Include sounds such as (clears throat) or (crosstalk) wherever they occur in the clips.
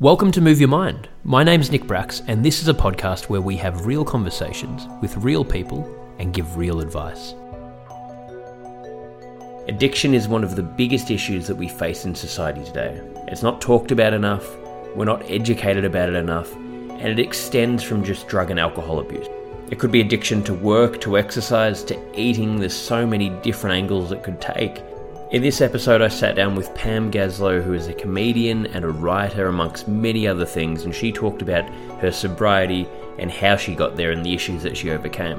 Welcome to Move Your Mind. My name's Nick Bracks, and this is a podcast where we have real conversations with real people and give real advice. Addiction is one of the biggest issues that we face in society today. It's not talked about enough, we're not educated about it enough, and it extends from just drug and alcohol abuse. It could be addiction to work, to exercise, to eating. There's so many different angles it could take. In this episode, I sat down with Pam Gaslow, who is a comedian and a writer, amongst many other things, and she talked about her sobriety and how she got there and the issues that she overcame.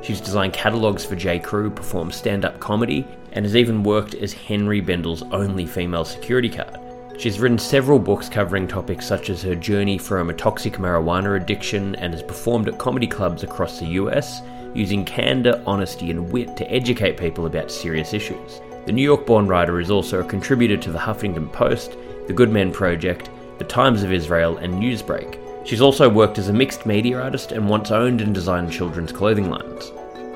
She's designed catalogues for J. Crew, performed stand up comedy, and has even worked as Henri Bendel's only female security guard. She's written several books covering topics such as her journey from a toxic marijuana addiction and has performed at comedy clubs across the US, using candour, honesty, and wit to educate people about serious issues. The New York born writer is also a contributor to the Huffington Post, The Good Men Project, The Times of Israel, and Newsbreak. She's also worked as a mixed media artist and once owned and designed children's clothing lines.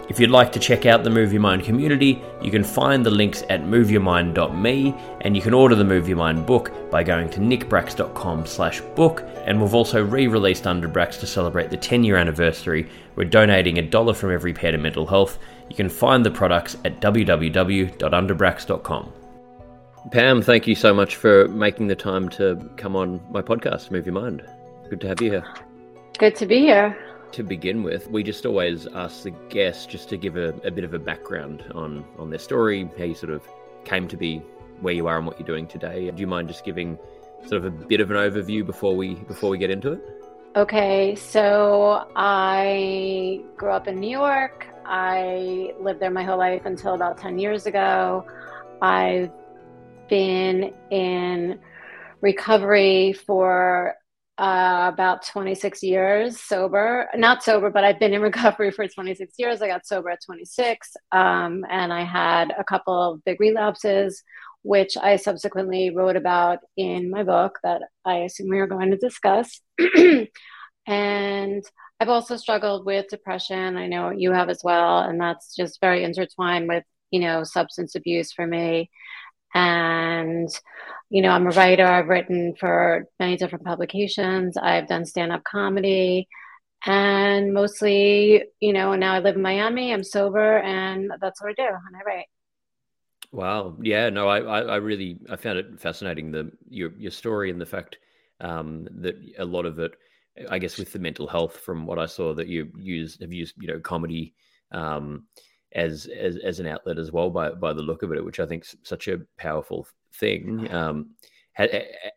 If you'd like to check out the Move Your Mind community, you can find the links at moveyourmind.me and you can order the Move Your Mind book by going to nickbracks.com slash book and we've also re-released Underbracks to celebrate the 10 year anniversary. We're donating a dollar from every pair to mental health. You can find the products at www.underbracks.com. Pam, thank you so much for making the time to come on my podcast, Move Your Mind. Good to have you here. Good to be here to begin with, we just always ask the guests just to give a, a, bit of a background on on their story, how you sort of came to be where you are and what you're doing today. Do you mind just giving sort of a bit of an overview before we before we get into it? Okay, so I grew up in New York. I lived there my whole life until about 10 years ago. I've been in recovery for uh, about 26 years sober. Not sober, but I've been in (laughs) recovery for 26 years. I got sober at 26, um, and I had a couple of big relapses, which I subsequently wrote about in my book that I assume we are going to discuss. (clears throat) and I've also struggled with depression. I know you have as well, and that's just very intertwined with you know substance abuse for me. And you know, I'm a writer. I've written for many different publications. I've done stand up comedy and mostly, you know, now I live in Miami. I'm sober and that's what I do. And I write. Wow. Yeah. No, I, I, I really, I found it fascinating the your your story and the fact um, that a lot of it, I guess, with the mental health, from what I saw, that you use have used, you know, comedy um, as as as an outlet as well by by the look of it, which I think is such a powerful thing. Um, ha,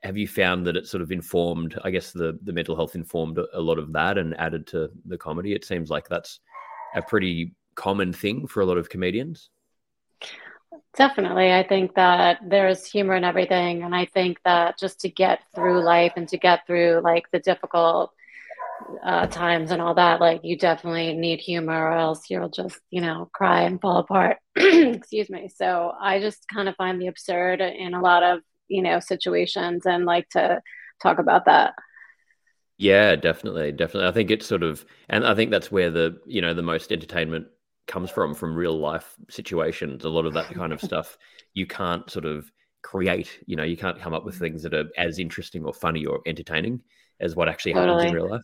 have you found that it sort of informed? I guess the the mental health informed a lot of that and added to the comedy. It seems like that's a pretty common thing for a lot of comedians. Definitely. I think that there's humor in everything. And I think that just to get through life and to get through like the difficult uh, times and all that, like you definitely need humor or else you'll just, you know, cry and fall apart. (clears throat) Excuse me. So I just kind of find the absurd in a lot of, you know, situations and like to talk about that. Yeah, definitely. Definitely. I think it's sort of, and I think that's where the, you know, the most entertainment comes from, from real life situations. A lot of that kind of stuff (laughs) you can't sort of create, you know, you can't come up with mm-hmm. things that are as interesting or funny or entertaining as what actually totally. happens in real life.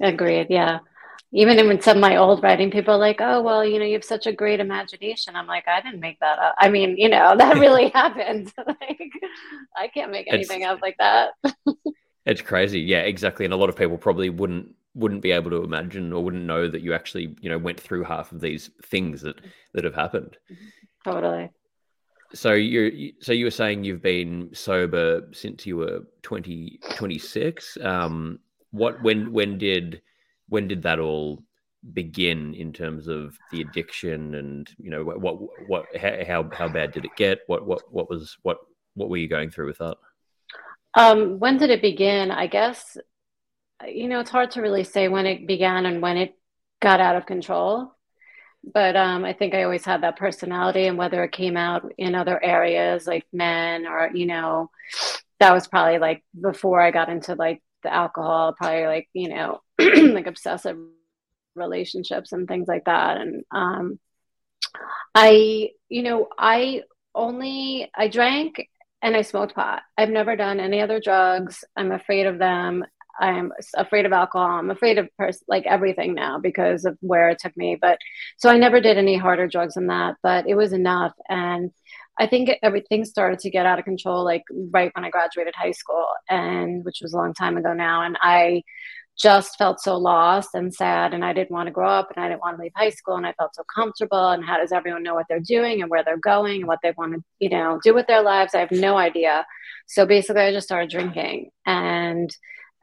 Agreed. Yeah. Even in some of my old writing, people are like, "Oh, well, you know, you have such a great imagination." I'm like, I didn't make that up. I mean, you know, that (laughs) really happened. (laughs) like, I can't make anything it's, up like that. it's crazy. Yeah, exactly. And a lot of people probably wouldn't wouldn't be able to imagine or wouldn't know that you actually, you know, went through half of these things that that have happened. Totally. So you're so you were saying you've been sober since you were 20, 26. Um, what when when did when did that all begin in terms of the addiction and you know what what, what how how bad did it get what what what was what what were you going through with that? Um, when did it begin? I guess you know it's hard to really say when it began and when it got out of control. But um, I think I always had that personality, and whether it came out in other areas like men or you know, that was probably like before I got into like the alcohol, probably like you know, (clears throat) like obsessive relationships and things like that. And um, I, you know, I only I drank and I smoked pot. I've never done any other drugs. I'm afraid of them. I'm afraid of alcohol. I'm afraid of pers- like everything now because of where it took me. But so I never did any harder drugs than that. But it was enough, and I think everything started to get out of control like right when I graduated high school, and which was a long time ago now. And I just felt so lost and sad and I didn't want to grow up and I didn't want to leave high school and I felt so comfortable and how does everyone know what they're doing and where they're going and what they want to you know do with their lives I have no idea so basically I just started drinking and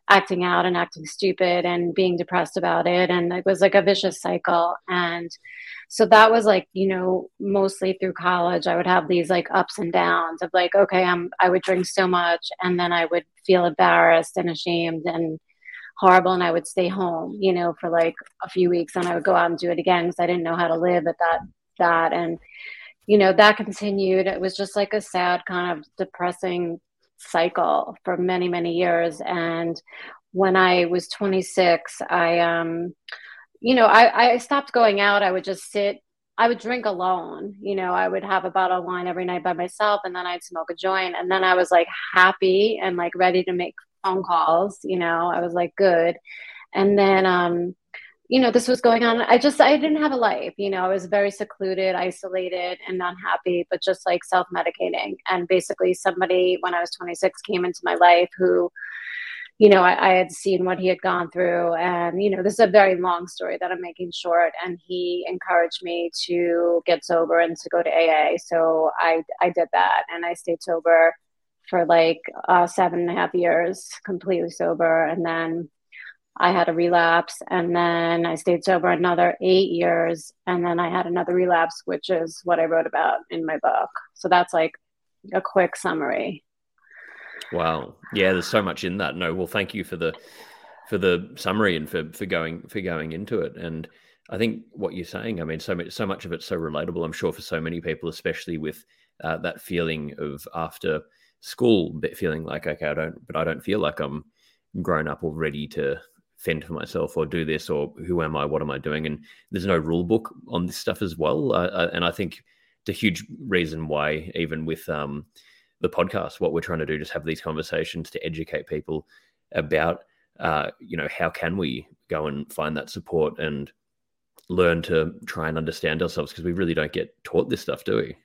acting out and acting stupid and being depressed about it. And it was like a vicious cycle. And so that was like you know mostly through college I would have these like ups and downs of like okay I'm I would drink so much and then I would feel embarrassed and ashamed and horrible and I would stay home, you know, for like a few weeks and I would go out and do it again because I didn't know how to live at that that. And you know that continued. It was just like a sad kind of depressing cycle for many many years and when I was 26 I um you know I I stopped going out I would just sit I would drink alone. You know, I would have a bottle of wine every night by myself and then I'd smoke a joint and then I was like happy and like ready to make phone calls, you know, I was like, good. And then, um, you know, this was going on. I just, I didn't have a life, you know, I was very secluded, isolated, and unhappy, but just like self medicating. And basically, somebody when I was 26 came into my life who, you know, I, I, had seen what he had gone through. And, you know, this is a very long story that I'm making short. And he encouraged me to get sober and to go to AA. So I, I did that and I stayed sober for like uh, seven and a half years, completely sober. And then I had a relapse, and then I stayed sober another eight years, and then I had another relapse, which is what I wrote about in my book. So that's like a quick summary. Wow. Yeah, there's so much in that. No, well, thank you for the for the summary and for for going for going into it. And I think what you're saying, I mean, so much so much of it's so relatable. I'm sure for so many people, especially with uh, that feeling of after school feeling like okay i don't but i don't feel like i'm grown up or ready to fend for myself or do this or who am i what am i doing and there's no rule book on this stuff as well uh, and i think it's a huge reason why even with um, the podcast what we're trying to do just have these conversations to educate people about uh, you know how can we go and find that support and learn to try and understand ourselves because we really don't get taught this stuff do we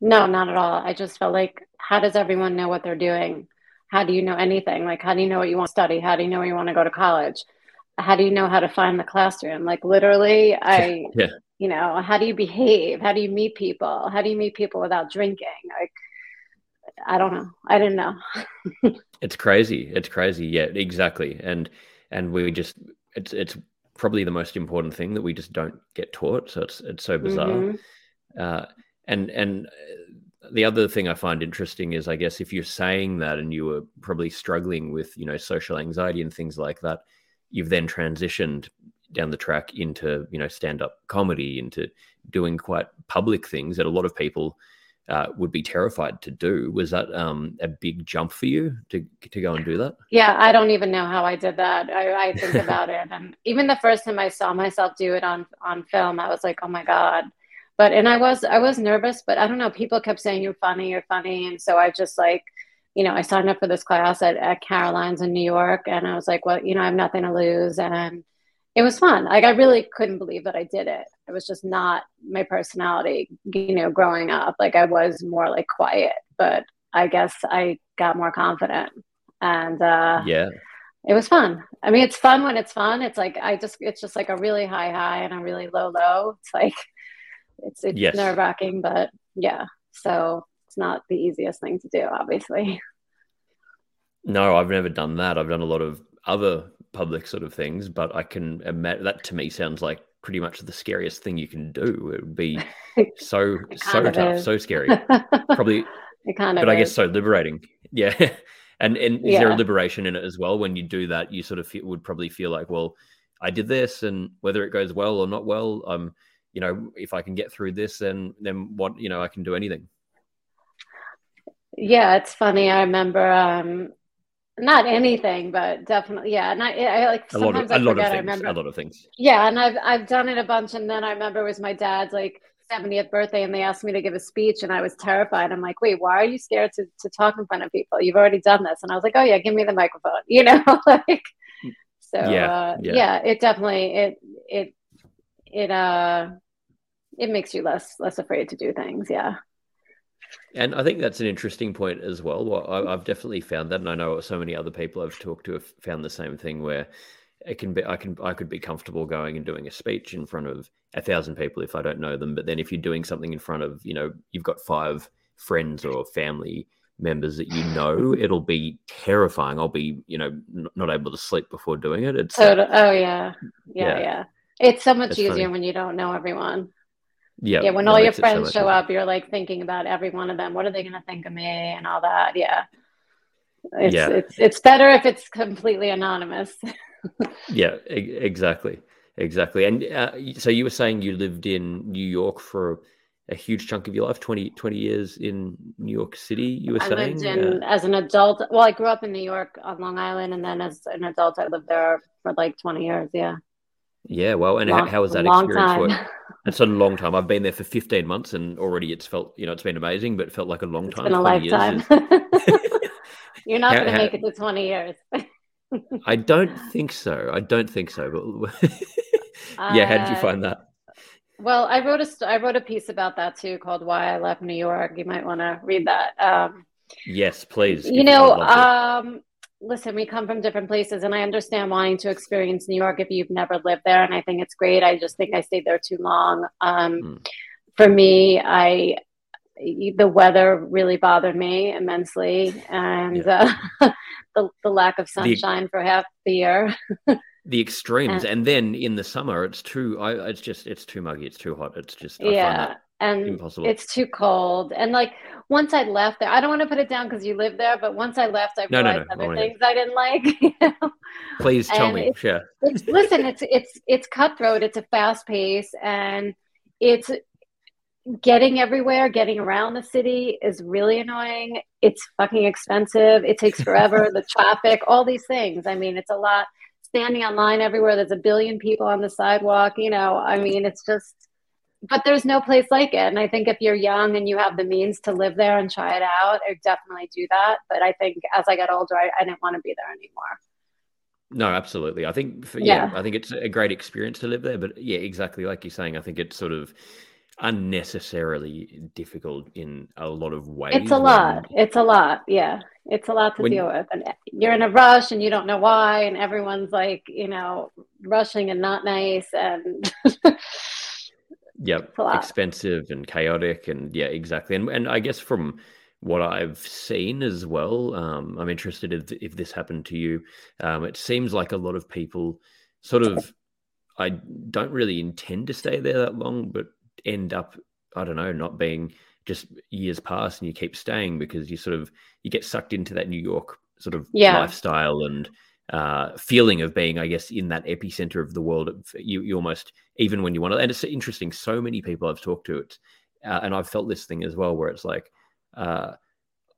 no, not at all. I just felt like, how does everyone know what they're doing? How do you know anything? Like, how do you know what you want to study? How do you know you want to go to college? How do you know how to find the classroom? Like, literally, I, yeah. you know, how do you behave? How do you meet people? How do you meet people without drinking? Like, I don't know. I didn't know. (laughs) it's crazy. It's crazy. Yeah, exactly. And, and we just, it's, it's probably the most important thing that we just don't get taught. So it's, it's so bizarre. Mm-hmm. Uh, and and the other thing I find interesting is, I guess, if you're saying that and you were probably struggling with, you know, social anxiety and things like that, you've then transitioned down the track into, you know, stand up comedy, into doing quite public things that a lot of people uh, would be terrified to do. Was that um, a big jump for you to to go and do that? Yeah, I don't even know how I did that. I, I think about it, and even the first time I saw myself do it on on film, I was like, oh my god but and i was i was nervous but i don't know people kept saying you're funny you're funny. And so i just like you know i signed up for this class at, at caroline's in new york and i was like well you know i have nothing to lose. And it was fun. Like i really couldn't believe that i did it. It was just not my personality you know growing up. Like i was more like quiet but i guess i got more confident. And uh yeah. it was fun. I mean it's fun when it's fun. It's like i just it's just like a really high high and a really low low. It's like it's it's yes. nerve wracking, but yeah. So it's not the easiest thing to do, obviously. (laughs) No, I've never done that. I've done a lot of other public sort of things, but I can imagine that to me sounds like pretty much the scariest thing you can do. It would be (laughs) so so tough, is. so scary. (laughs) probably It kind of. But is. I guess so liberating. Yeah. and and is yeah. there a liberation in it as well when you do that? You sort of feel, would probably feel like, well, I did this, and whether it goes well or not well, um, you know, if I can get through this, then then what, you know, I can do anything. Yeah, it's funny. I remember um not anything, but definitely, yeah. And I, I like sometimes a lot of, I forget. I remember a lot of things. Yeah, and I've I've done it a bunch, and then I remember it was my dad's like 70th birthday, and they asked me to give a speech, and I was terrified. I'm like, wait, why are you scared to to talk in front of people? You've already done this, and I was like, oh yeah, give me the microphone, (laughs) you know, (laughs) like. So yeah, uh, yeah, yeah, it definitely it it it uh it makes you less less afraid to do things. Yeah. And I think that's an interesting point as well. well I, have definitely found that, and I know so many other people I've talked to have found the same thing. Where it can be, I can, I could be comfortable going and doing a speech in front of a thousand people if I don't know them. But then if you're doing something in front of, you know, you've got five friends or family members that you know, it'll be terrifying. I'll be, you know, n- not able to sleep before doing it. It's oh yeah, yeah, yeah. yeah. It's so much easier funny. when you don't know everyone. Yeah. Yeah. When all your friends so show up, you're like thinking about every one of them. What are they going to think of me and all that? Yeah. It's, yeah. it's, it's better if it's completely anonymous. (laughs) yeah, e- exactly. Exactly. And uh, so you were saying you lived in New York for a huge chunk of your life 20, 20 years in New York City, you were I saying? lived in, uh, as an adult. Well, I grew up in New York on Long Island. And then as an adult, I lived there for like 20 years. Yeah. Yeah, well, and long, how was that experience? (laughs) It's a long time. I've been there for 15 months, and already it's felt, you know, it's been amazing, but it felt like a long it's time. Been a lifetime. Is... (laughs) You're not going to make it to 20 years. (laughs) I don't think so. I don't think so. But yeah, uh, how did you find that? Well, I wrote a I wrote a piece about that too, called "Why I Left New York." You might want to read that. Um, yes, please. You know, um, listen, we come from different places, and I understand wanting to experience New York if you've never lived there, and I think it's great. I just think I stayed there too long. Um, mm. For me, I the weather really bothered me immensely, and yeah. uh, (laughs) the the lack of sunshine the, for half the year. (laughs) the extremes, and, and, then in the summer, it's too. I, it's just it's too muggy. It's too hot. It's just yeah and Impossible. it's too cold. And like once I left there, I don't want to put it down because you live there, but once I left, I realized no, no, no. other things I didn't like. (laughs) You know? Please tell and me. It's, yeah. It's, listen, it's it's it's cutthroat. It's a fast pace, and it's getting everywhere. Getting around the city is really annoying. It's fucking expensive. It takes forever. (laughs) the traffic, all these things. I mean, it's a lot. Standing online everywhere. There's a billion people on the sidewalk. You know, I mean, it's just but there's no place like it. And I think if you're young and you have the means to live there and try it out, I definitely do that. But I think as I got older, I, I didn't want to be there anymore. No, absolutely. I think, for, yeah, yeah, I think it's a great experience to live there. But yeah, exactly like you're saying, I think it's sort of unnecessarily difficult in a lot of ways. It's a lot. It's a lot. Yeah. It's a lot to when... deal with. And you're in a rush and you don't know why. And everyone's like, you know, rushing and not nice. And (laughs) Yep, expensive and chaotic, and yeah, exactly. And and I guess from what I've seen as well, um, I'm interested if, if this happened to you. Um, it seems like a lot of people sort of, I don't really intend to stay there that long, but end up, I don't know, not being just years pass and you keep staying because you sort of you get sucked into that New York sort of yeah. lifestyle and uh, feeling of being, I guess, in that epicenter of the world. You, you almost, even when you want to, and it's interesting. So many people I've talked to, it, uh, and I've felt this thing as well, where it's like, uh,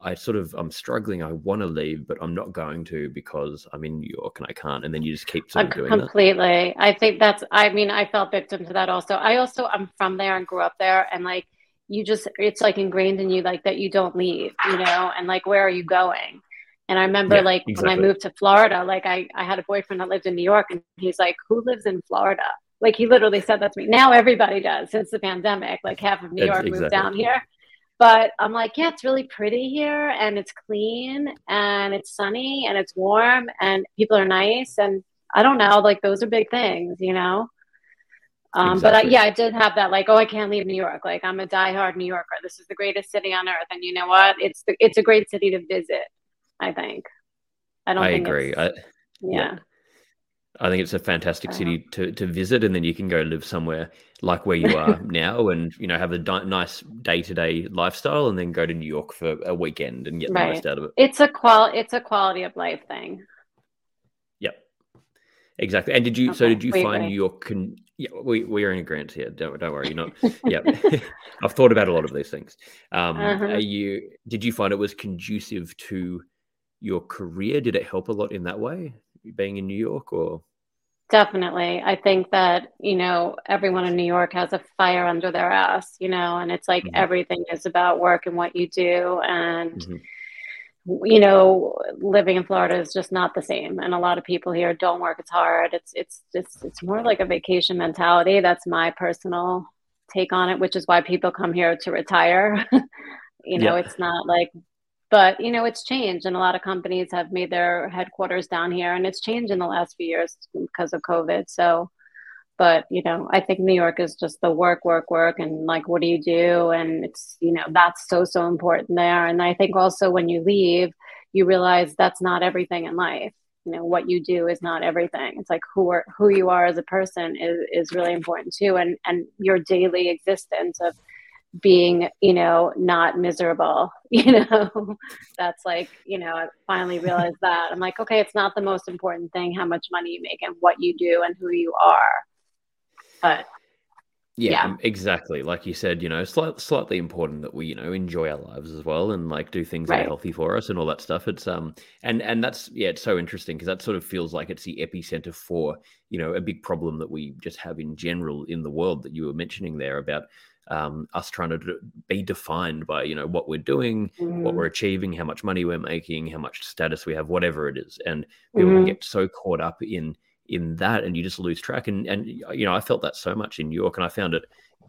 I sort of, I'm struggling. I want to leave, but I'm not going to because I'm in New York and I can't. And then you just keep sort of doing completely. That. I think that's. I mean, I felt victim to that also. I also, I'm from there and grew up there, and like, you just, it's like ingrained in you, like that you don't leave, you know, and like, where are you going? And I remember yeah, like exactly. when I moved to Florida, like I, I had a boyfriend that lived in New York and he's like, Who lives in Florida? Like he literally said that to me. Now everybody does since the pandemic. Like half of New York exactly. moved down here. But I'm like, yeah, it's really pretty here and it's clean and it's sunny and it's warm and people are nice. And I don't know, like those are big things, you know? Um, exactly. But I, yeah, I did have that like, oh, I can't leave New York. Like I'm a diehard New Yorker. This is the greatest city on earth. And you know what? It's the, it's a great city to visit. I think. I don't. I agree. I, yeah. yeah. I think it's a fantastic city to, to visit, and then you can go live somewhere like where you are (laughs) now, and you know have a di- nice day to day lifestyle, and then go to New York for a weekend and get right. the most out of it. It's a qual it's a quality of life thing. Yep, exactly. And did you? Okay. So did you wait, find wait. New York? Con- yeah, we we are in agreement here. Don't don't worry. You're not. (laughs) yeah, (laughs) I've thought about a lot of these things. Um, uh-huh. Are you? Did you find it was conducive to your career? Did it help a lot in that way? being in New York or? Definitely. I think that, you know, everyone in New York has a fire under their ass, you know, and it's like mm-hmm. everything is about work and what you do. And, mm-hmm. you know, living in Florida is just not the same. And a lot of people here don't work as hard. It's, it's, it's, it's more like a vacation mentality. That's my personal take on it, which is why people come here to retire. (laughs) you know, yeah. it's not like but you know it's changed and a lot of companies have made their headquarters down here and it's changed in the last few years because of covid. So but you know i think new york is just the work work work and like what do you do? And it's you know that's so so important there. And i think also when you leave you realize that's not everything in life. You know what you do is not everything. It's like who are who you are as a person is is really important too and and your daily existence of being you know not miserable (laughs) you know? That's like you know i finally realized that. I'm like okay it's not the most important thing how much money you make and what you do and who you are. But yeah, yeah. exactly. Like you said you know slight, slightly important that we you know enjoy our lives as well and like do things right. that are healthy for us and all that stuff. It's um and and that's yeah it's so interesting because that sort of feels like it's the epicenter for you know a big problem that we just have in general in the world that you were mentioning there about um, us trying to be defined by you know what we're doing, mm-hmm. what we're achieving, how much money we're making, how much status we have, whatever it is, and people mm-hmm. get so caught up in in that, and you just lose track. And and you know, I felt that so much in New York, and I found it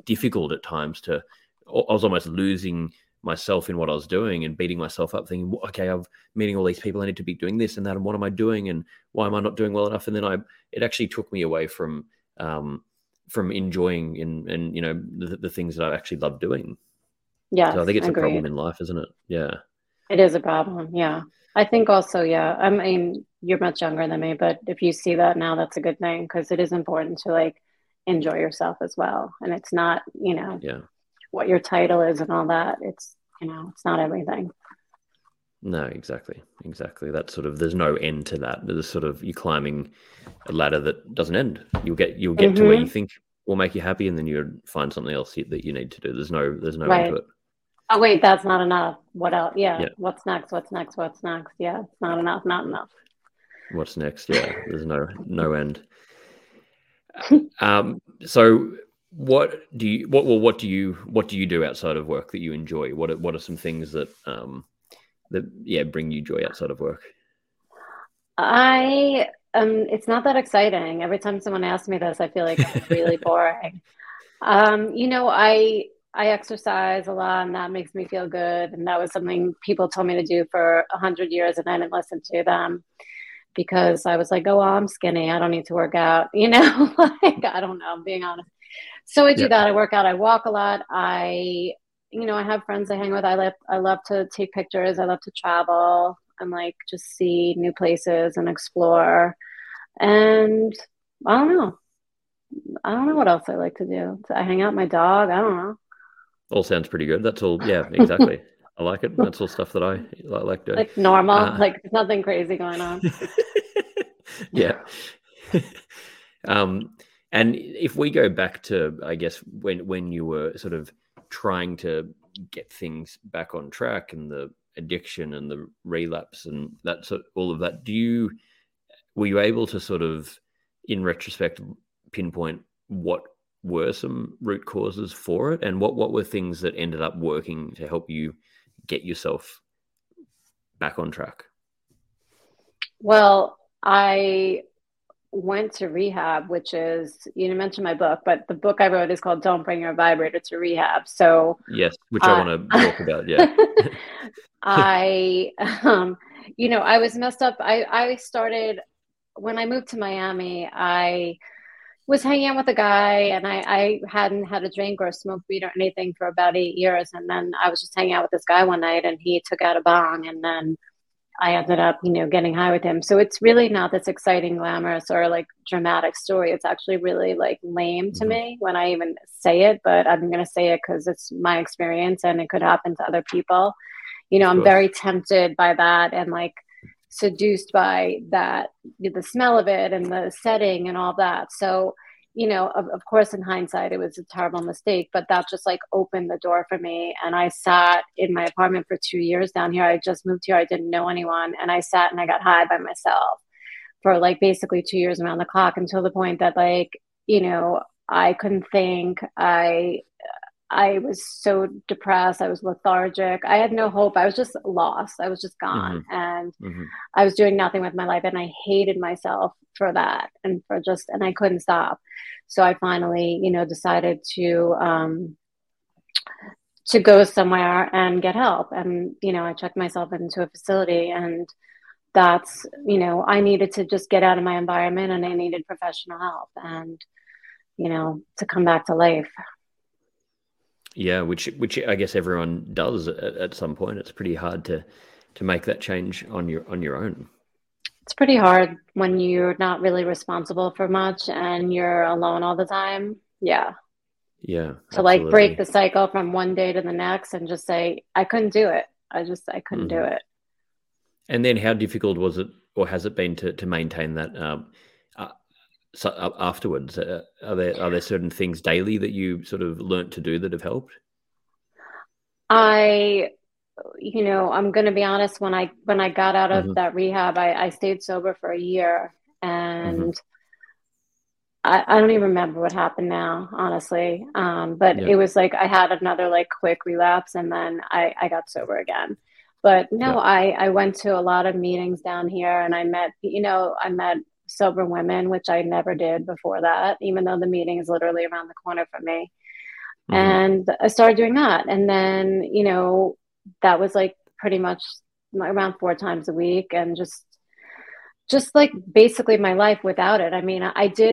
difficult at times to. I was almost losing myself in what I was doing and beating myself up, thinking, okay, I'm meeting all these people. I need to be doing this and that, and what am I doing, and why am I not doing well enough? And then I, it actually took me away from um, from enjoying and and you know the, the things that I actually love doing. Yeah, so I think it's agreed. a problem in life, isn't it? Yeah, it is a problem. Yeah, I think also, yeah. I mean, you're much younger than me, but if you see that now, that's a good thing because it is important to like enjoy yourself as well, and it's not you know yeah what your title is and all that. It's you know it's not everything. No, exactly, exactly. That sort of there's no end to that. There's sort of you're climbing a ladder that doesn't end. You'll get you'll get mm-hmm. to where you mm-hmm. think will make you happy, and then you find something else that you need to do. There's no there's no right. end to it. Oh wait, that's not enough. What else? Yeah. yeah. What's next? What's next? What's next? Yeah, it's not enough. Not enough. What's next? Yeah, there's no no end. (laughs) um. So what do you what well what do you what do you do outside of work that you enjoy? What are, what are some things that um that yeah bring you joy outside of work? I um, it's not that exciting. Every time someone asks me this, I feel like it's really (laughs) boring. Um, you know, I I exercise a lot, and that makes me feel good. And that was something people told me to do for a hundred years, and I didn't listen to them because I was like, "Oh, well, I'm skinny. I don't need to work out." (laughs) You know, (laughs) like I don't know. I'm being honest. So I do yeah. that. I work out. I walk a lot. I you know, I have friends I hang with. I love I love to take pictures. I love to travel and like just see new places and explore. And I don't know. I don't know what else I like to do. I hang out with my dog. I don't know. All sounds pretty good. That's all. Yeah, (laughs) exactly. I like it. That's all stuff that I, I like doing. Like normal. Uh, like nothing crazy going on. (laughs) yeah. (laughs) um, and if we go back to, I guess, when when you were sort of trying to get things back on track and the addiction and the relapse and that sort all of that. Do you were you able to sort of in retrospect pinpoint what were some root causes for it? And what what were things that ended up working to help you get yourself back on track? Well i went to rehab, which is you mentioned my book, but the book I wrote is called "Don't Bring Your Vibrator to Rehab." So yes, which uh, I want to talk about. Yeah, (laughs) I, um, you know, I was messed up. I I started when I moved to Miami. I was hanging out with a guy, and I I hadn't had a drink or smoked weed or anything for about eight years, and then I was just hanging out with this guy one night, and he took out a bong, and then I ended up, you know, getting high with him. So it's really not this exciting, glamorous, or like dramatic story. It's actually really like lame to mm-hmm. me when I even say it, but I'm going to say it because it's my experience and it could happen to other people. You know, I'm very tempted by that and like seduced by that, the smell of it and the setting and all that. So, you know, of, of course, in hindsight, it was a terrible mistake, but that just like opened the door for me. And I sat in my apartment for two years down here. I just moved here. I didn't know anyone. And I sat and I got high by myself for like basically two years around the clock until the point that, like, you know, I couldn't think. I I was so depressed. I was lethargic. I had no hope. I was just lost. I was just gone. Mm-hmm. And mm-hmm. I was doing nothing with my life. And I hated myself for that and for just, and I couldn't stop. So I finally, you know, decided to, um, to go somewhere and get help. And, you know, I checked myself into a facility and that's, you know, I needed to just get out of my environment and I needed professional help and, you know, to come back to life. Yeah, which which I guess everyone does at, at some point. It's pretty hard to to make that change on your on your own. It's pretty hard when you're not really responsible for much and you're alone all the time. Yeah. Yeah. To absolutely. like break the cycle from one day to the next and just say, I couldn't do it. I just I couldn't mm-hmm. do it. And then how difficult was it or has it been to to maintain that um, so, afterwards? Uh, are there are there certain things daily that you sort of learnt to do that have helped? I, you know, I'm going to be honest. When I when I got out of mm-hmm. that rehab, I, I stayed sober for a year, and mm-hmm. I, I don't even remember what happened now, honestly. Um, but yeah. it was like I had another like quick relapse, and then I I got sober again. But no, yeah. I I went to a lot of meetings down here, and I met you know I met sober women, which I never did before that, even though the meeting is literally around the corner from me. Mm-hmm. And I started doing that. And then, you know, that was like pretty much around four times a week and just just like basically my life without it. I mean, I did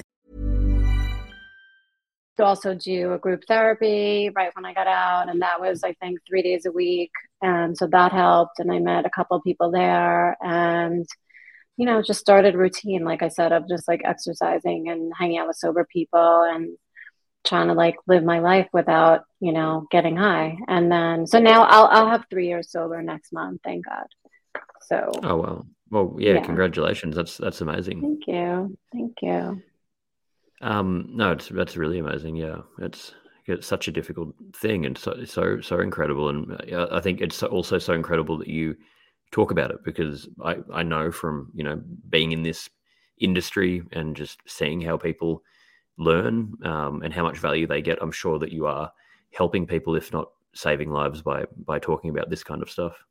to also do a group therapy right when I got out. And that was, I think, three days a week. And so that helped. And I met a couple of people there and, you know, just started routine, like I said, of just like exercising and hanging out with sober people and trying to like live my life without, you know, getting high. And then, so now I'll, I'll have three years sober next month. Thank God. So, oh, well. Well, yeah, yeah. congratulations. That's, that's amazing. Thank you. Thank you. Um, no, it's that's really amazing. Yeah, it's it's such a difficult thing and so so so incredible. And uh, I think it's also so incredible that you talk about it because I I know from you know being in this industry and just seeing how people learn um, and how much value they get. I'm sure that you are helping people, if not saving lives, by by talking about this kind of stuff.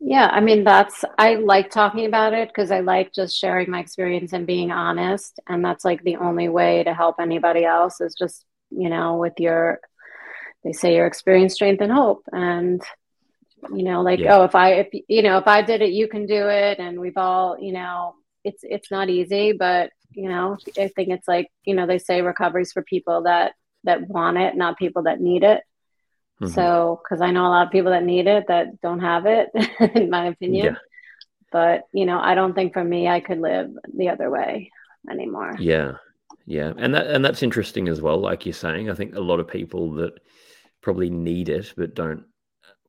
Yeah, I mean, that's, I like talking about it because I like just sharing my experience and being honest. And that's like the only way to help anybody else is just, you know, with your, they say your experience, strength, and hope. And, you know, like, yeah. oh, if I, if, you know, if I did it, you can do it. And we've all, you know, it's, it's not easy, but, you know, I think it's like, you know, they say recoveries for people that, that want it, not people that need it. Mm-hmm. So, because I know a lot of people that need it that don't have it, (laughs) in my opinion. Yeah. But, you know, I don't think for me, I could live the other way anymore. Yeah. Yeah. And that, and that's interesting as well. Like you're saying, I think a lot of people that probably need it, but don't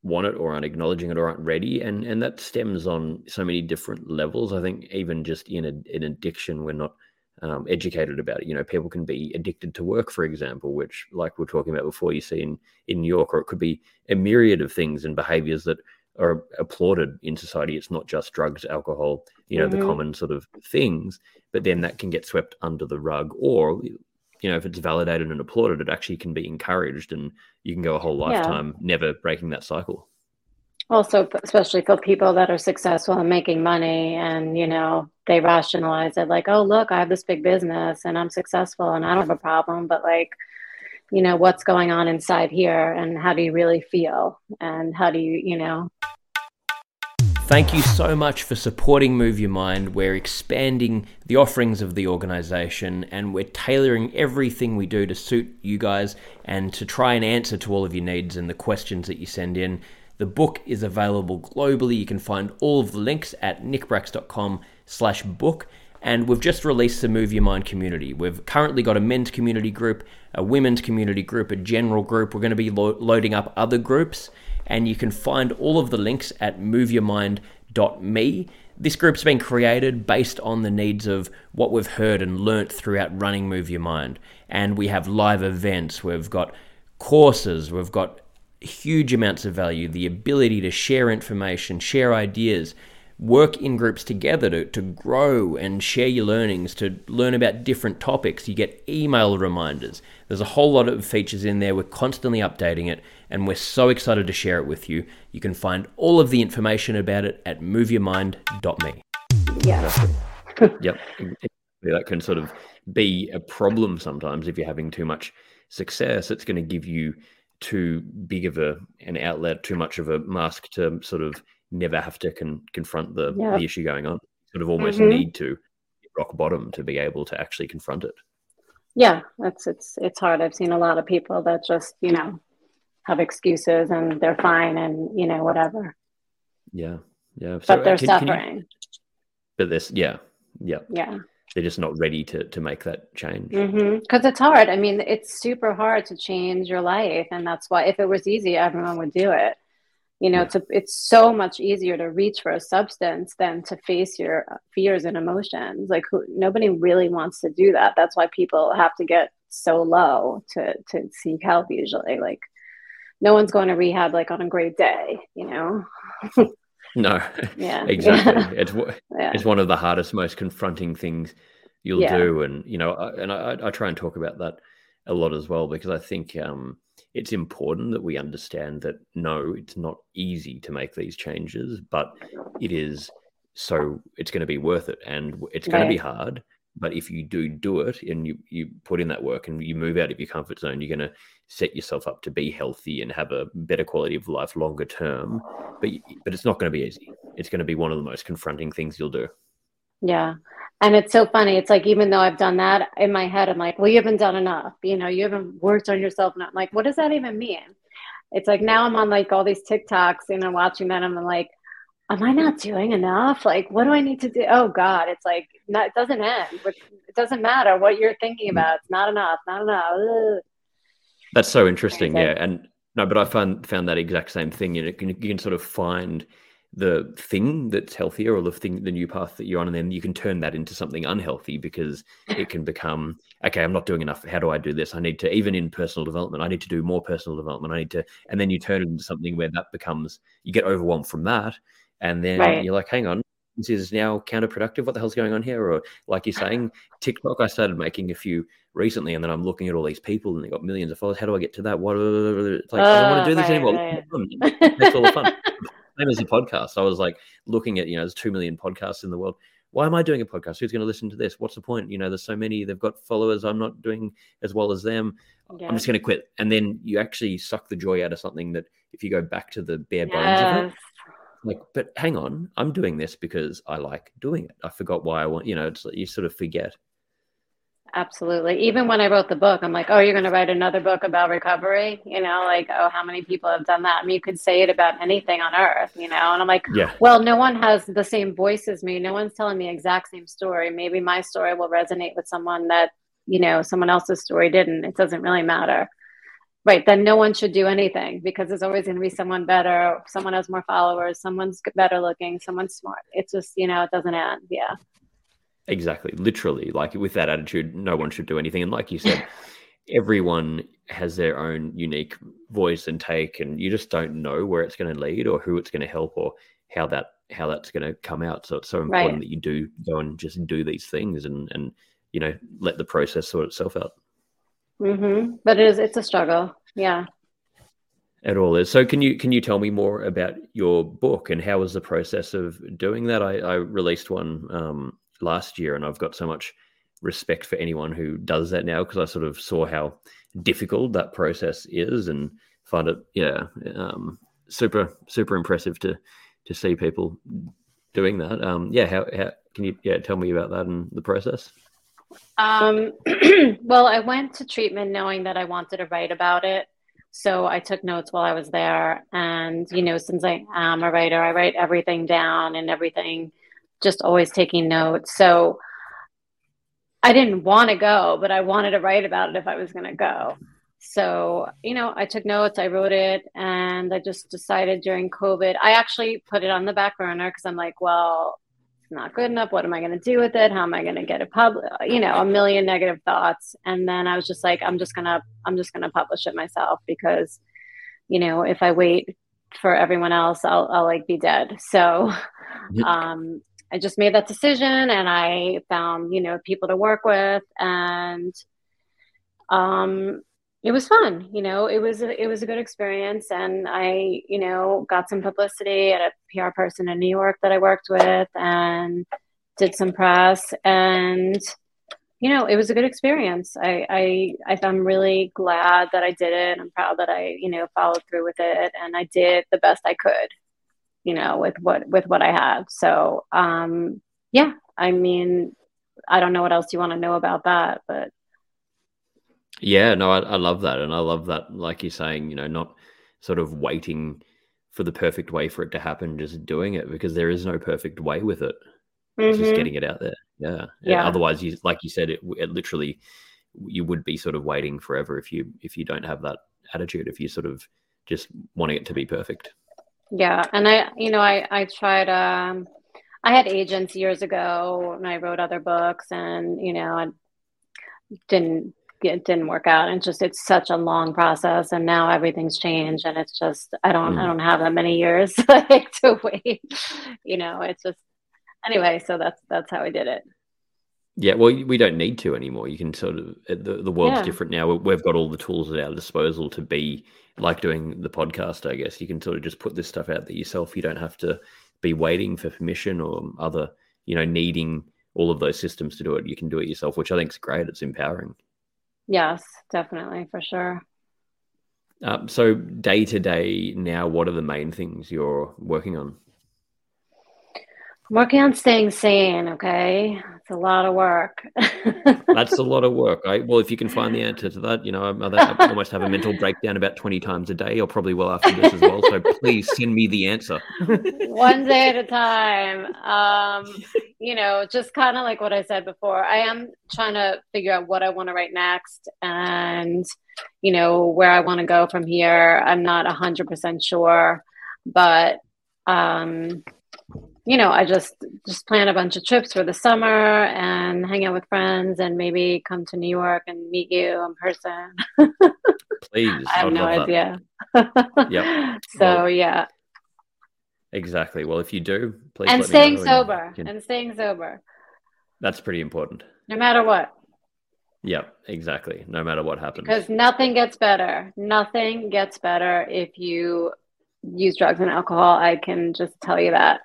want it or aren't acknowledging it or aren't ready. And, and that stems on so many different levels. I think even just in a, in addiction, we're not, um, educated about it. You know, people can be addicted to work, for example, which, like we are talking about before, you see in, in New York, or it could be a myriad of things and behaviors that are applauded in society. It's not just drugs, alcohol, you know, mm-hmm. the common sort of things, but then that can get swept under the rug. Or, you know, if it's validated and applauded, it actually can be encouraged and you can go a whole lifetime yeah. never breaking that cycle. Also, especially for people that are successful and making money, and you know, they rationalize it like, "Oh, look, I have this big business and I'm successful and I don't have a problem." But like, you know, what's going on inside here, and how do you really feel, and how do you, you know, Thank you so much for supporting Move Your Mind. We're expanding the offerings of the organization and we're tailoring everything we do to suit you guys and to try and answer to all of your needs and the questions that you send in. The book is available globally. You can find all of the links at nickbracks.com slash book. And we've just released the Move Your Mind community. We've currently got a men's community group, a women's community group, a general group. We're going to be lo- loading up other groups and you can find all of the links at moveyourmind.me. This group's been created based on the needs of what we've heard and learnt throughout running Move Your Mind. And we have live events, we've got courses, we've got huge amounts of value, the ability to share information, share ideas, work in groups together to, to grow and share your learnings, to learn about different topics. You get email reminders. There's a whole lot of features in there. We're constantly updating it, and we're so excited to share it with you. You can find all of the information about it at moveyourmind.me. Yeah. (laughs) yep. That can sort of be a problem sometimes if you're having too much success. It's going to give you too big of a an outlet, too much of a mask to sort of never have to con- confront the, the issue going on. Sort of almost mm-hmm. need to rock bottom to be able to actually confront it. Yeah, it's it's it's hard. I've seen a lot of people that just you know have excuses and they're fine and you know whatever. Yeah, yeah. So, but they're can, suffering. Can you, but this, yeah, yeah, yeah. They're just not ready to to make that change because mm-hmm. it's hard. I mean, it's super hard to change your life, and that's why if it was easy, everyone would do it you know yeah. it's so much easier to reach for a substance than to face your fears and emotions like who, nobody really wants to do that that's why people have to get so low to to seek help usually like no one's going to rehab like on a great day you know (laughs) no yeah (laughs) exactly (laughs) it's yeah. it's one of the hardest most confronting things you'll yeah. do and you know I, and I, I try and talk about that a lot as well because i think um it's important that we understand that no, it's not easy to make these changes, but it is so it's going to be worth it and it's going to be hard. But if you do do it and you, you put in that work and you move out of your comfort zone, you're going to set yourself up to be healthy and have a better quality of life longer term. But but it's not going to be easy. It's going to be one of the most confronting things you'll do. Yeah. And it's so funny. It's like, even though I've done that in my head, I'm like, well, you haven't done enough. You know, you haven't worked on yourself. And I'm like, what does that even mean? It's like now I'm on like all these TikToks and I'm watching that. I'm like, am I not doing enough? Like, what do I need to do? Oh God, it's like, not, it doesn't end. It doesn't matter what you're thinking mm. about. It's not enough, not enough. Ugh. That's so interesting. Yeah. And no, but I found, found that exact same thing. You know, you can, you can sort of find the thing that's healthier or the thing the new path that you're on and then you can turn that into something unhealthy because it can become okay i'm not doing enough how do i do this i need to even in personal development i need to do more personal development i need to and then you turn it into something where that becomes you get overwhelmed from that and then right. you're like hang on this is now counterproductive what the hell's going on here or like you're saying tiktok i started making a few recently and then i'm looking at all these people and they got millions of followers how do i get to that what it's like uh, i don't want to do this right, anymore right. that's all the fun (laughs) same as a podcast. I was like looking at, you know, there's two million podcasts in the world. Why am I doing a podcast? Who's going to listen to this? What's the point? You know, there's so many. They've got followers. I'm not doing as well as them. Yeah. I'm just going to quit. And then you actually suck the joy out of something that, if you go back to the bare bones yes. of it, like, but hang on, I'm doing this because I like doing it. I forgot why I want. You know, it's like you sort of forget. Absolutely. Even when I wrote the book, I'm like, oh, you're going to write another book about recovery? You know, like, oh, how many people have done that? I mean, you could say it about anything on earth, you know? And I'm like, yeah. well, no one has the same voice as me. No one's telling the exact same story. Maybe my story will resonate with someone that, you know, someone else's story didn't. It doesn't really matter. Right. Then no one should do anything because there's always going to be someone better, someone has more followers, someone's better looking, someone's smart. It's just, you know, it doesn't end. Yeah. Exactly, literally. Like with that attitude, no one should do anything. And like you said, (laughs) everyone has their own unique voice and take, and you just don't know where it's going to lead or who it's going to help or how that how that's going to come out. So it's so important right. that you do go and just do these things and and you know let the process sort itself out. Mm-hmm. But it is it's a struggle. Yeah. It all is. So can you can you tell me more about your book and how was the process of doing that? I, I released one um, last year, and I've got so much respect for anyone who does that now because I sort of saw how difficult that process is and find it yeah um, super super impressive to to see people doing that. Um, yeah, how, how can you yeah tell me about that and the process? Um, (clears throat) well, I went to treatment knowing that I wanted to write about it. So I took notes while I was there. And, you know, since I am a writer, I write everything down and everything, just always taking notes. So I didn't want to go, but I wanted to write about it if I was going to go. So, you know, I took notes, I wrote it, and I just decided during COVID, I actually put it on the back burner because I'm like, well, not good enough. What am I going to do with it? How am I going to get it public? You know, a million negative thoughts. And then I was just like, I'm just going to, I'm just going to publish it myself because, you know, if I wait for everyone else, I'll, I'll like be dead. So, um, I just made that decision and I found, you know, people to work with and, um, it was fun you know it was a, it was a good experience. And i you know got some publicity at a pr person in new york that i worked with and did some press. And you know it was a good experience. I i, I i'm really glad that i did it. I'm proud that i you know followed through with it. And i did the best i could you know with what with what i had. So um yeah i mean i don't know what else you want to know about that but yeah, no, I, I love that, and I love that, like you're saying, you know, not sort of waiting for the perfect way for it to happen, just doing it because there is no perfect way with it. Mm-hmm. just getting it out there. Yeah. yeah. Otherwise, you like you said, it, it literally you would be sort of waiting forever if you if you don't have that attitude. If you sort of just wanting it to be perfect. Yeah, and I, you know, I I tried. Um, I had agents years ago, and I wrote other books, and you know, I didn't it didn't work out and just it's such a long process and now everything's changed and it's just i don't mm. i don't have that many years (laughs) like to wait you know it's just anyway so that's that's how i did it. Yeah well we don't need to anymore. You can sort of uh, the, the world's yeah. different now. We've got all the tools at our disposal to be like doing the podcast i guess. You can sort of just put this stuff out there yourself. You don't have to be waiting for permission or other you know needing all of those systems to do it. You can do it yourself which i think is great. It's empowering Yes, definitely, for sure. Um, so, day to day now, what are the main things you're working on? I'm working on staying sane. Okay, it's a lot of work. That's a lot of work. (laughs) I, well, if you can find the answer to that, you know, I, I almost have a mental breakdown about twenty times a day, or probably well after this as well. So please send me the answer. One day at a time. Um, (laughs) you know, just kind of like what I said before. I am trying to figure out what I want to write next, and you know where I want to go from here. I'm not hundred percent sure, but um you know, I just just plan a bunch of trips for the summer and hang out with friends and maybe come to New York and meet you in person. (laughs) Please, I have no idea. (laughs) yep. So well, yeah. Exactly. Well, if you do, please and staying sober can... and staying sober. That's pretty important. No matter what. Yep, exactly. No matter what happens. Because nothing gets better. Nothing gets better if you use drugs and alcohol. I can just tell you that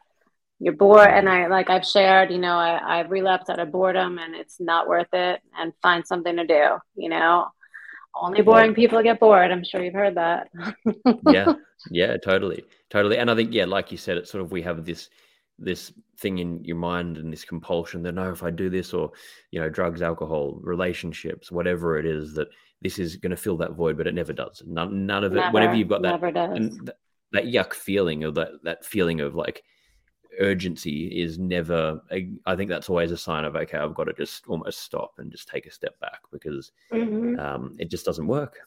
you're bored and i like i've shared you know I, i've relapsed out of boredom and it's not worth it and find something to do you know only boring yeah. people get bored i'm sure you've heard that (laughs) yeah yeah totally totally. And i think yeah like you said it's sort of we have this this thing in your mind and this compulsion that no if i do this or you know drugs alcohol relationships whatever it is that this is going to fill that void but it never does. None, none of it never, whenever you've got that, that that yuck feeling of that that feeling of like urgency is never i think that's always a sign of okay i've got to just almost stop and just take a step back because mm-hmm. um, it just doesn't work.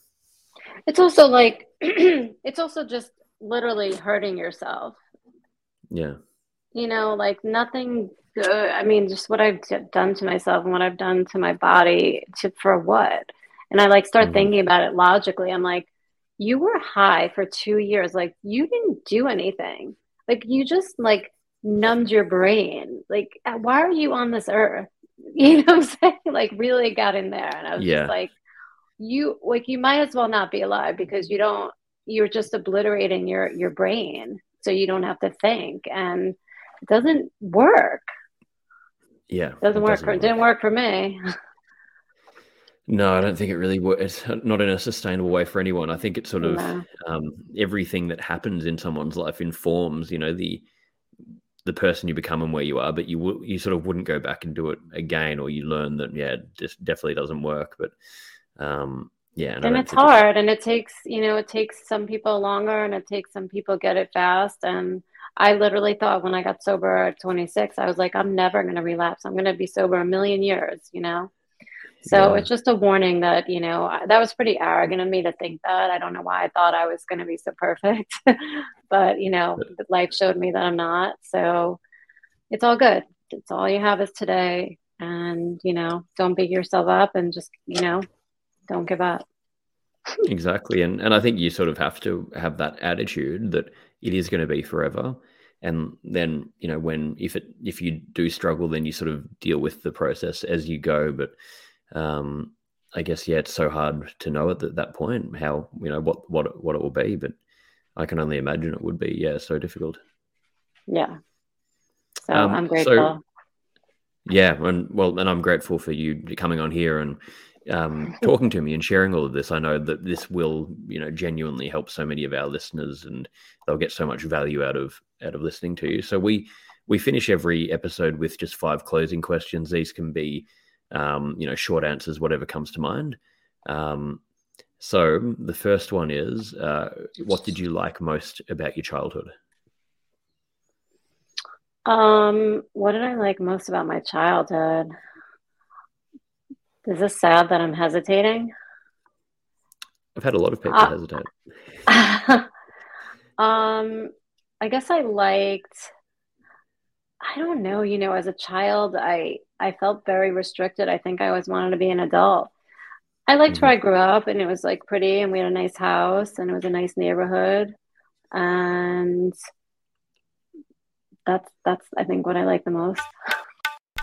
It's also like (clears throat) it's also just literally hurting yourself yeah you know like nothing good i mean just what i've done to myself and what i've done to my body to for what and i like start mm-hmm. thinking about it logically i'm like you were high for two years like you didn't do anything like you just like numbed your brain. Like, uh, why are you on this earth? (laughs) You know what I'm saying? (laughs) Like, really got in there. And I was yeah. just like, you, like, you might as well not be alive because you don't, you're just obliterating your your brain so you don't have to think and it doesn't work yeah it doesn't it work doesn't for work. didn't work for me no i don't think it really works not in a sustainable way for anyone i think it's sort of no. um, everything that happens in someone's life informs you know the the person you become and where you are but you w- you sort of wouldn't go back and do it again or you learn that yeah it just definitely doesn't work but um yeah and, and it's hard and it takes you know it takes some people longer and it takes some people get it fast and i literally thought when i got sober at 26 i was like i'm never going to relapse. I'm going to be sober a million years you know? So yeah. it's just a warning that you know that was pretty arrogant of me to think that. I don't know why i thought i was going to be so perfect (laughs) but you know life showed me that i'm not. So it's all good. It's all you have is today and you know don't beat yourself up and just you know don't give up. exactly. And and I think you sort of have to have that attitude that it is going to be forever. And then, you know, when if it if you do struggle, then you sort of deal with the process as you go. But um I guess yeah, it's so hard to know at that that point how, you know, what what what it will be. But I can only imagine it would be, yeah, so difficult. Yeah. So um, I'm grateful. So, yeah, and well, and I'm grateful for you coming on here and um, talking to me and sharing all of this, I know that this will, you know, genuinely help so many of our listeners, and they'll get so much value out of out of listening to you. So we we finish every episode with just five closing questions. These can be, um, you know, short answers, whatever comes to mind. Um, so the first one is, uh, what did you like most about your childhood? Um, what did I like most about my childhood? Is this sad that I'm hesitating? I've had a lot of people uh, hesitate. (laughs) um, I guess I liked. I don't know. You know, as a child, I I felt very restricted. I think I always wanted to be an adult. I liked mm-hmm. where I grew up, and it was like pretty, and we had a nice house, and it was a nice neighborhood, and that's that's I think what I like the most. (laughs)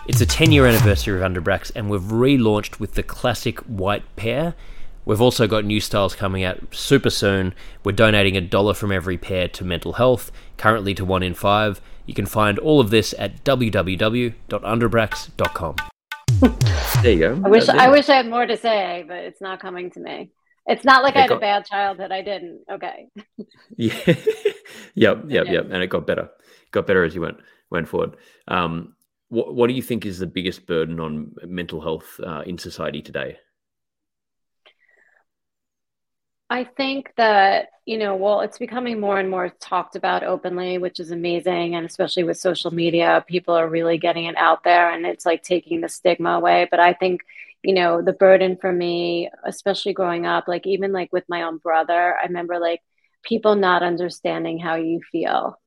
It's a 10 year anniversary of Underbracks, and we've relaunched with the classic white pair. We've also got new styles coming out super soon. We're donating a dollar from every pair to mental health, currently to one in five. You can find all of this at www.underbracks.com. there you go. I wish I wish I had more to say, but it's not coming to me. It's not like it I had got... a bad childhood. I didn't. Okay. (laughs) yeah. (laughs) yep. Yep. Yep. And it got better. Got better as you went went forward. Um, what, what do you think is the biggest burden on mental health uh, in society today? I think that, you know, well, it's becoming more and more talked about openly, which is amazing. And especially with social media, people are really getting it out there and it's like taking the stigma away. But I think, you know, the burden for me, especially growing up, like even like with my own brother, I remember like people not understanding how you feel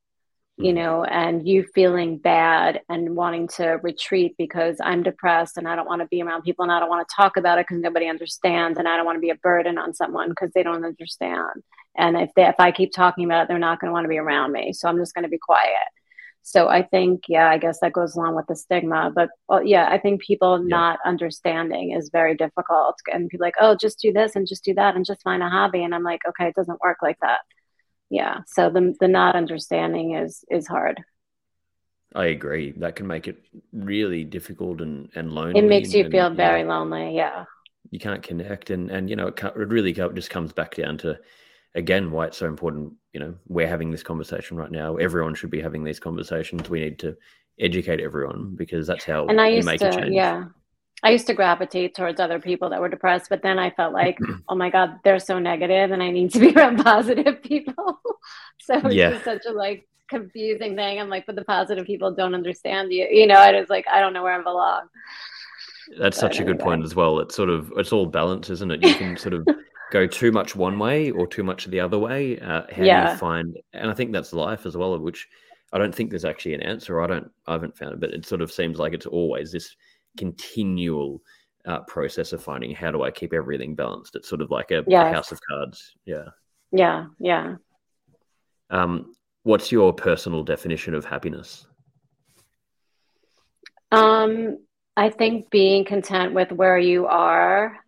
you know, and you feeling bad and wanting to retreat because I'm depressed and I don't want to be around people and I don't want to talk about it because nobody understands and I don't want to be a burden on someone because they don't understand. And if they, if I keep talking about it, they're not going to want to be around me. So I'm just going to be quiet. So I think, yeah, I guess that goes along with the stigma. But well, yeah, I think people yeah. not understanding is very difficult. And people like, oh, just do this and just do that and just find a hobby. And I'm like, okay, it doesn't work like that yeah. So the the not understanding is is hard. I agree. That can make it really difficult and and lonely it makes you and, feel very lonely. Yeah. You can't connect and and you know it, it really just comes back down to again why it's so important you know we're having this conversation right now. Everyone should be having these conversations. We need to educate everyone because that's how and I used make to, a change. yeah I used to gravitate towards other people that were depressed, but then I felt like, (clears throat) oh my God, they're so negative and I need to be (laughs) around positive people. (laughs) so it's yeah. just such a like confusing thing. I'm like, but the positive people don't understand you. You know, it is like, I don't know where I belong. That's such a good point as well. It's sort of, it's all balance, isn't it? You can sort of (laughs) go too much one way or too much the other way. Uh, how yeah. do you find, and I think that's life as well, which I don't think there's actually an answer. I don't, I haven't found it, but it sort of seems like it's always this continual uh, process of finding how do I keep everything balanced. It's sort of like a, yes. a house of cards. Yeah. Yeah. Yeah. Um, what's your personal definition of happiness? Um, I think being content with where you are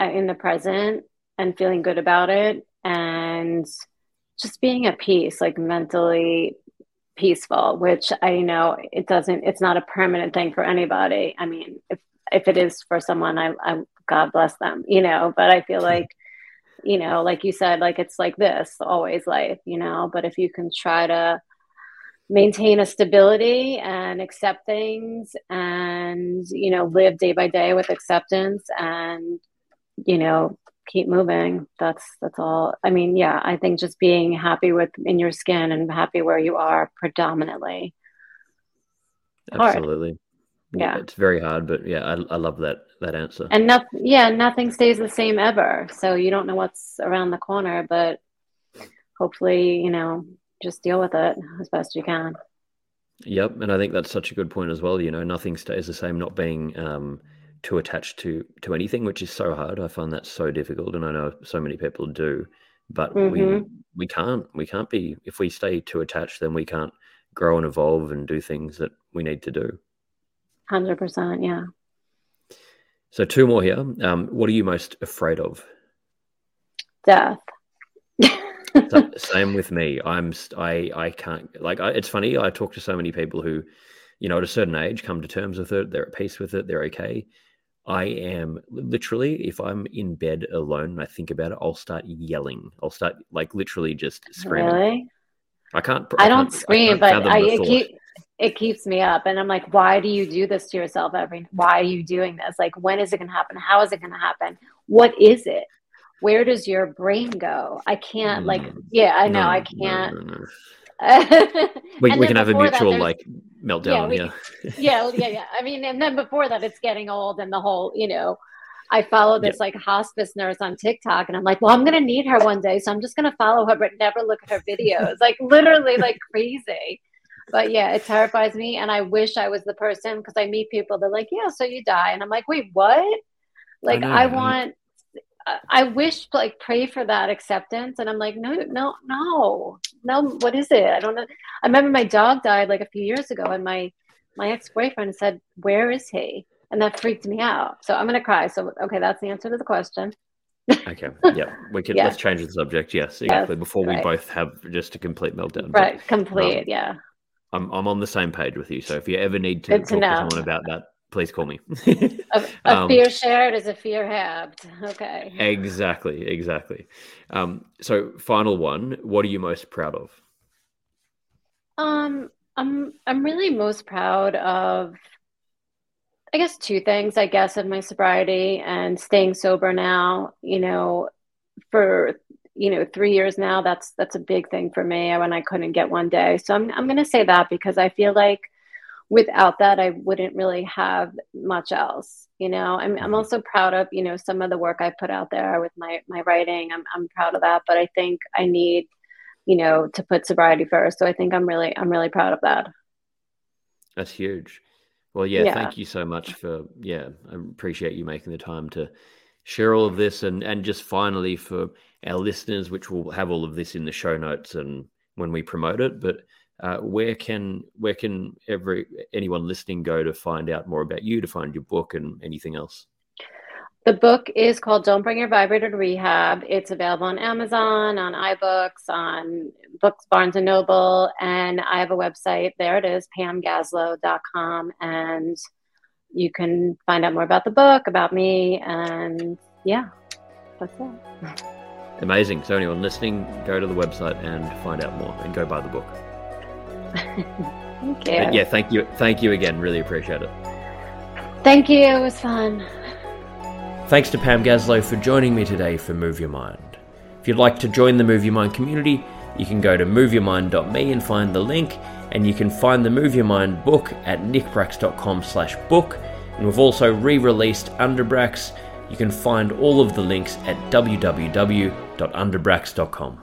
uh, in the present and feeling good about it and just being at peace, like mentally peaceful, which I know it doesn't, it's not a permanent thing for anybody. I mean, if, if it is for someone, I, I, God bless them, you know, but I feel like, you know, like you said, like it's like this always life, you know, but if you can try to maintain a stability and accept things and, you know, live day by day with acceptance and, you know, keep moving. That's that's all. I mean yeah i think just being happy with in your skin and happy where you are predominantly. Absolutely. Yeah. yeah. it's very hard but yeah I, I love that that answer. And nothing yeah nothing stays the same ever. So you don't know what's around the corner but hopefully you know just deal with it as best you can. Yep and i think that's such a good point as well you know nothing stays the same not being um too attached to to anything, which is so hard. I find that so difficult, and I know so many people do. But mm-hmm. we we can't we can't be if we stay too attached, then we can't grow and evolve and do things that we need to do. Hundred percent, yeah. So two more here. Um, what are you most afraid of? Death. so, (laughs) same with me. I'm I I can't like I, it's funny. I talk to so many people who, you know, at a certain age, come to terms with it. They're at peace with it. They're okay. I am literally, if I'm in bed alone and I think about it, I'll start yelling. I'll start like literally just screaming. Really? I can't. I, I don't can't, scream, I but I, it, keep, it keeps me up. And I'm like, why do you do this to yourself every? Why are you doing this? Like, when is it going to happen? How is it going to happen? What is it? Where does your brain go? I can't. Mm, like, yeah, I know, no, I can't. No, no, we, we can have a mutual like meltdown. Yeah, we, yeah, (laughs) yeah, yeah. I mean, and then before that, it's getting old, and the whole, you know, I follow this like hospice nurse on TikTok, and I'm like, well, I'm gonna need her one day, so I'm just gonna follow her, but never look at her videos. like literally, like (laughs) crazy. But yeah, it terrifies me, and I wish I was the person because I meet people. They're like, yeah, so you die, and I'm like, wait, what? Like I, I want I wish like pray for that acceptance. And I'm like, no, no, no, no, what is it? I don't know. I remember my dog died like a few years ago and my my ex-boyfriend said, Where is he? And that freaked me out. So I'm gonna cry. So okay, that's the answer to the question. okay. Yeah. (laughs) We can yeah. let's change the subject. Yes, exactly. Yes, Before we both have just a complete meltdown. Right, complete, um, yeah. I'm I'm on the same page with you. So if you ever need to Good talk to, to someone about that, please call me. a, (laughs) a um, fear shared is a fear halved. Okay. Exactly. Exactly. Um, so, final one. What are you most proud of? Um, I'm I'm really most proud of. I guess two things. I guess of my sobriety and staying sober now. You know, for you know three years now. That's that's a big thing for me. When I couldn't get one day, so I'm I'm going to say that because I feel like without that i wouldn't really have much else you know? I'm, I'm mm-hmm. also proud of you know some of the work i put out there with my my writing. I'm, I'm proud of that but i think i need you know to put sobriety first. So i think i'm really i'm really proud of that. That's huge. Well yeah, yeah. thank you so much for yeah i appreciate you making the time to share all of this and and just finally for our listeners which will have all of this in the show notes and when we promote it but uh, where can where can every anyone listening go to find out more about you, to find your book and anything else? The book is called Don't Bring Your Vibrator to Rehab. It's available on Amazon, on iBooks, on Books, Barnes and Noble, and I have a website. There it is, pamgaslow.com. And you can find out more about the book, about me, and yeah, that's it. Amazing. So, anyone listening, go to the website and find out more and go buy the book. Thank you. But yeah, thank you. Thank you again. Really appreciate it. Thank you. It was fun. Thanks to Pam Gaslow for joining me today for Move Your Mind. If you'd like to join the Move Your Mind community, you can go to moveyourmind.me and find the link, and you can find the Move Your Mind book at nickbracks.com slash book, And we've also re-released Underbracks. You can find all of the links at www.underbracks.com.